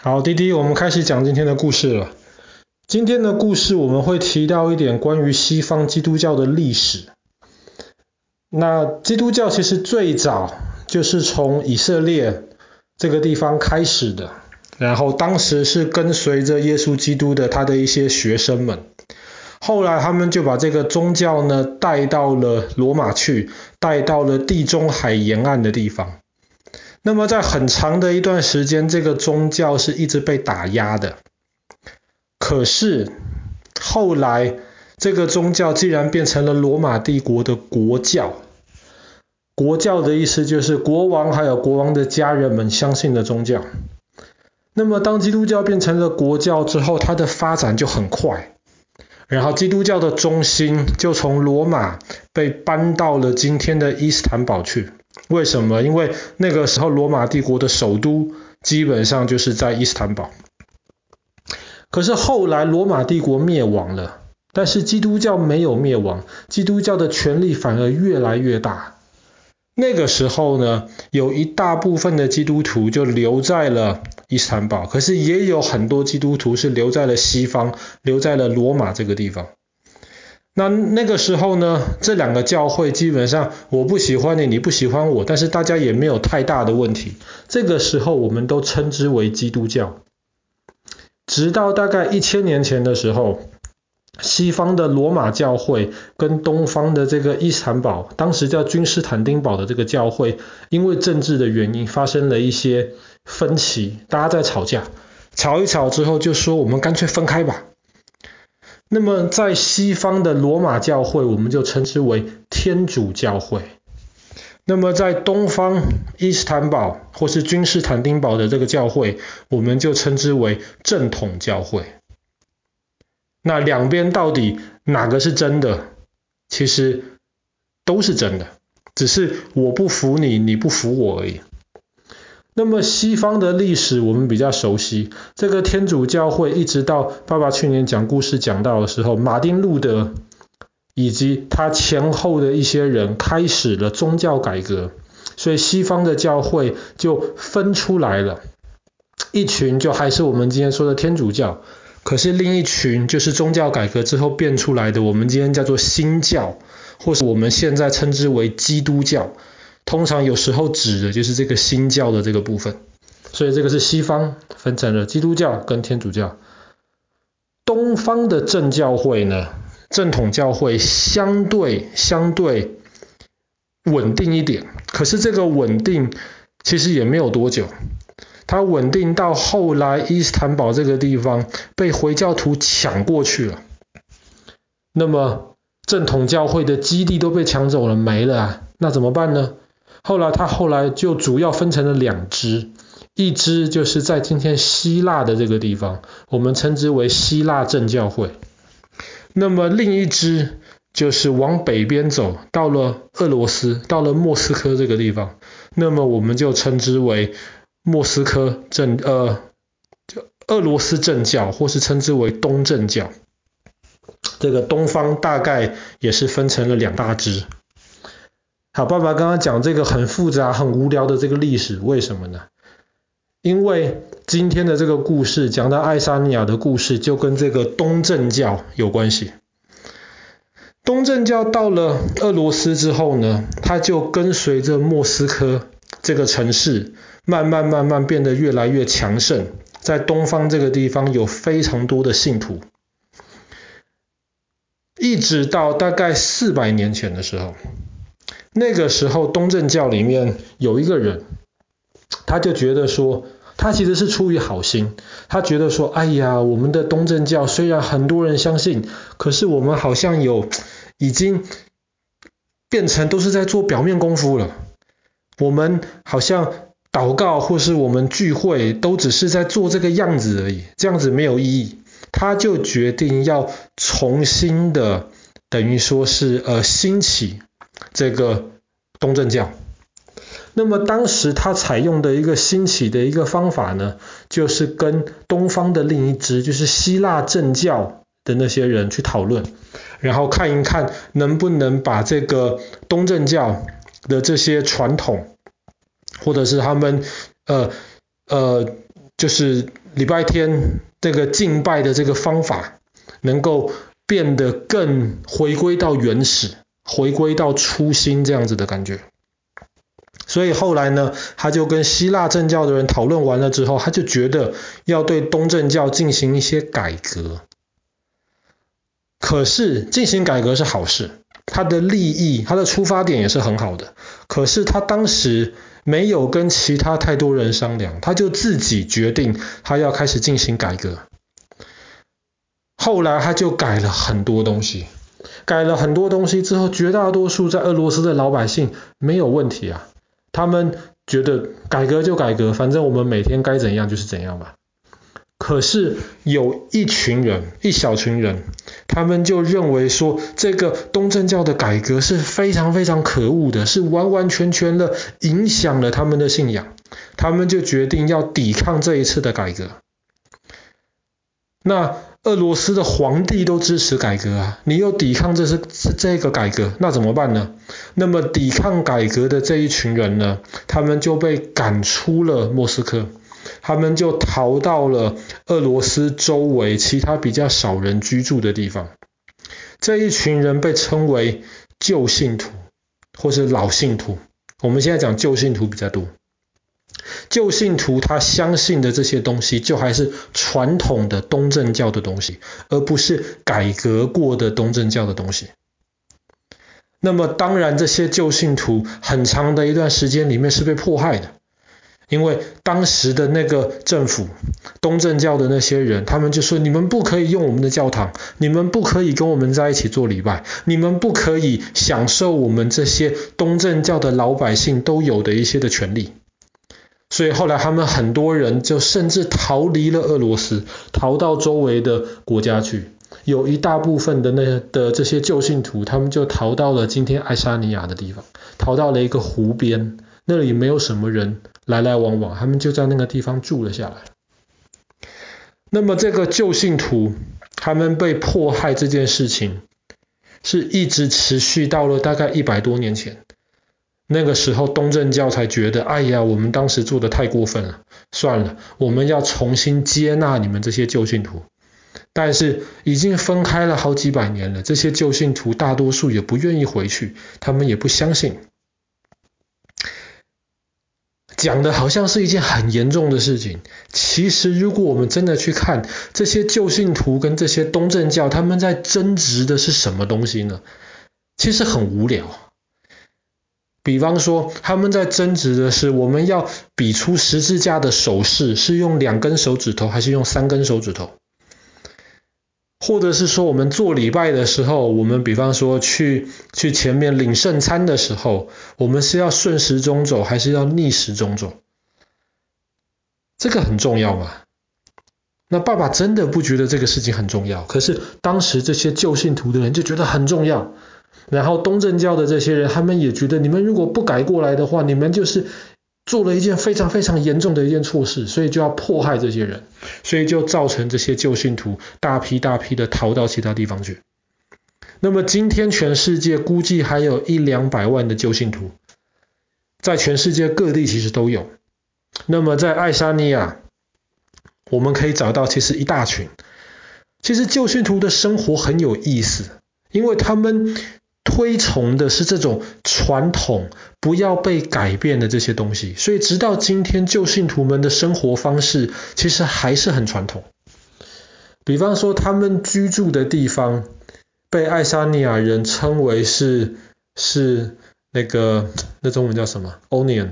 好，滴滴，我们开始讲今天的故事了。今天的故事我们会提到一点关于西方基督教的历史。那基督教其实最早就是从以色列这个地方开始的，然后当时是跟随着耶稣基督的他的一些学生们，后来他们就把这个宗教呢带到了罗马去，带到了地中海沿岸的地方。那么在很长的一段时间，这个宗教是一直被打压的。可是后来，这个宗教既然变成了罗马帝国的国教，国教的意思就是国王还有国王的家人们相信的宗教。那么当基督教变成了国教之后，它的发展就很快。然后基督教的中心就从罗马被搬到了今天的伊斯坦堡去。为什么？因为那个时候罗马帝国的首都基本上就是在伊斯坦堡。可是后来罗马帝国灭亡了，但是基督教没有灭亡，基督教的权力反而越来越大。那个时候呢，有一大部分的基督徒就留在了伊斯坦堡，可是也有很多基督徒是留在了西方，留在了罗马这个地方。那那个时候呢，这两个教会基本上我不喜欢你，你不喜欢我，但是大家也没有太大的问题。这个时候我们都称之为基督教。直到大概一千年前的时候，西方的罗马教会跟东方的这个伊斯坦堡，当时叫君士坦丁堡的这个教会，因为政治的原因发生了一些分歧，大家在吵架，吵一吵之后就说我们干脆分开吧。那么在西方的罗马教会，我们就称之为天主教会。那么在东方伊斯坦堡或是君士坦丁堡的这个教会，我们就称之为正统教会。那两边到底哪个是真的？其实都是真的，只是我不服你，你不服我而已。那么西方的历史我们比较熟悉，这个天主教会一直到爸爸去年讲故事讲到的时候，马丁路德以及他前后的一些人开始了宗教改革，所以西方的教会就分出来了，一群就还是我们今天说的天主教，可是另一群就是宗教改革之后变出来的，我们今天叫做新教，或是我们现在称之为基督教。通常有时候指的就是这个新教的这个部分，所以这个是西方分成了基督教跟天主教。东方的正教会呢，正统教会相对相对稳定一点，可是这个稳定其实也没有多久，它稳定到后来伊斯坦堡这个地方被回教徒抢过去了，那么正统教会的基地都被抢走了，没了啊，那怎么办呢？后来，他后来就主要分成了两支，一支就是在今天希腊的这个地方，我们称之为希腊正教会。那么另一支就是往北边走，到了俄罗斯，到了莫斯科这个地方，那么我们就称之为莫斯科正呃，就俄罗斯正教，或是称之为东正教。这个东方大概也是分成了两大支。好，爸爸刚刚讲这个很复杂、很无聊的这个历史，为什么呢？因为今天的这个故事讲到爱沙尼亚的故事，就跟这个东正教有关系。东正教到了俄罗斯之后呢，它就跟随着莫斯科这个城市，慢慢慢慢变得越来越强盛，在东方这个地方有非常多的信徒，一直到大概四百年前的时候。那个时候，东正教里面有一个人，他就觉得说，他其实是出于好心，他觉得说，哎呀，我们的东正教虽然很多人相信，可是我们好像有已经变成都是在做表面功夫了，我们好像祷告或是我们聚会都只是在做这个样子而已，这样子没有意义，他就决定要重新的，等于说是呃兴起。这个东正教，那么当时他采用的一个兴起的一个方法呢，就是跟东方的另一支，就是希腊正教的那些人去讨论，然后看一看能不能把这个东正教的这些传统，或者是他们呃呃就是礼拜天这个敬拜的这个方法，能够变得更回归到原始，回归到初心这样子的感觉。所以后来呢，他就跟希腊正教的人讨论完了之后，他就觉得要对东正教进行一些改革。可是进行改革是好事，他的利益，他的出发点也是很好的。可是他当时没有跟其他太多人商量，他就自己决定他要开始进行改革。后来他就改了很多东西，改了很多东西之后，绝大多数在俄罗斯的老百姓没有问题啊。他们觉得改革就改革，反正我们每天该怎样就是怎样吧。可是有一群人，一小群人，他们就认为说，这个东正教的改革是非常非常可恶的，是完完全全的影响了他们的信仰。他们就决定要抵抗这一次的改革。那俄罗斯的皇帝都支持改革啊，你又抵抗这是这这个改革，那怎么办呢？那么抵抗改革的这一群人呢，他们就被赶出了莫斯科，他们就逃到了俄罗斯周围其他比较少人居住的地方。这一群人被称为旧信徒或是老信徒，我们现在讲旧信徒比较多。旧信徒他相信的这些东西，就还是传统的东正教的东西，而不是改革过的东正教的东西。那么当然，这些旧信徒很长的一段时间里面是被迫害的，因为当时的那个政府，东正教的那些人，他们就说：你们不可以用我们的教堂，你们不可以跟我们在一起做礼拜，你们不可以享受我们这些东正教的老百姓都有的一些的权利。所以后来他们很多人就甚至逃离了俄罗斯，逃到周围的国家去。有一大部分的那的这些旧信徒，他们就逃到了今天爱沙尼亚的地方，逃到了一个湖边，那里没有什么人来来往往，他们就在那个地方住了下来。那么这个旧信徒他们被迫害这件事情，是一直持续到了大概一百多年前。那个时候，东正教才觉得，哎呀，我们当时做的太过分了，算了，我们要重新接纳你们这些旧信徒。但是已经分开了好几百年了，这些旧信徒大多数也不愿意回去，他们也不相信。讲的好像是一件很严重的事情，其实如果我们真的去看这些旧信徒跟这些东正教，他们在争执的是什么东西呢？其实很无聊。比方说，他们在争执的是，我们要比出十字架的手势是用两根手指头还是用三根手指头？或者是说，我们做礼拜的时候，我们比方说去去前面领圣餐的时候，我们是要顺时钟走还是要逆时钟走？这个很重要嘛？那爸爸真的不觉得这个事情很重要，可是当时这些旧信徒的人就觉得很重要。然后东正教的这些人，他们也觉得你们如果不改过来的话，你们就是做了一件非常非常严重的一件错事，所以就要迫害这些人，所以就造成这些旧信徒大批大批的逃到其他地方去。那么今天全世界估计还有一两百万的旧信徒，在全世界各地其实都有。那么在爱沙尼亚，我们可以找到其实一大群。其实旧信徒的生活很有意思，因为他们。推崇的是这种传统，不要被改变的这些东西，所以直到今天，旧信徒们的生活方式其实还是很传统。比方说，他们居住的地方被爱沙尼亚人称为是是那个那中文叫什么？Onion，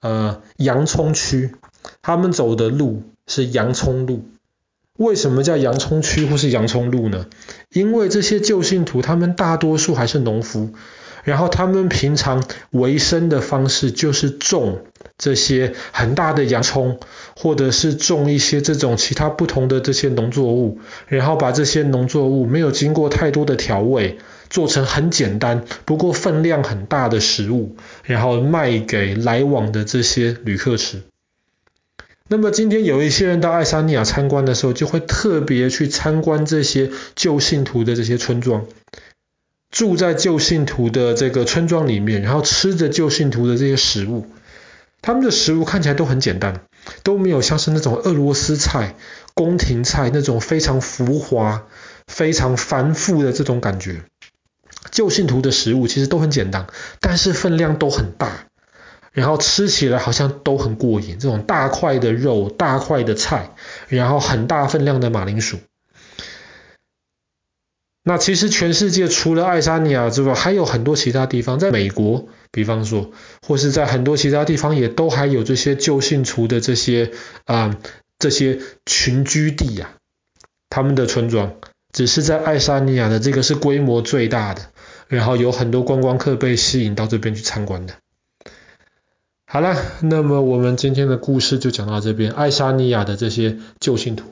呃，洋葱区。他们走的路是洋葱路。为什么叫洋葱区或是洋葱路呢？因为这些旧信徒他们大多数还是农夫，然后他们平常维生的方式就是种这些很大的洋葱，或者是种一些这种其他不同的这些农作物，然后把这些农作物没有经过太多的调味，做成很简单不过分量很大的食物，然后卖给来往的这些旅客吃。那么今天有一些人到爱沙尼亚参观的时候，就会特别去参观这些旧信徒的这些村庄，住在旧信徒的这个村庄里面，然后吃着旧信徒的这些食物。他们的食物看起来都很简单，都没有像是那种俄罗斯菜、宫廷菜那种非常浮华、非常繁复的这种感觉。旧信徒的食物其实都很简单，但是分量都很大，然后吃起来好像都很过瘾。这种大块的肉、大块的菜，然后很大分量的马铃薯。那其实全世界除了爱沙尼亚之外，还有很多其他地方，在美国，比方说，或是在很多其他地方，也都还有这些旧信徒的这些啊、这些群居地呀、啊，他们的村庄，只是在爱沙尼亚的这个是规模最大的，然后有很多观光客被吸引到这边去参观的。好了，那么我们今天的故事就讲到这边，爱沙尼亚的这些旧信徒。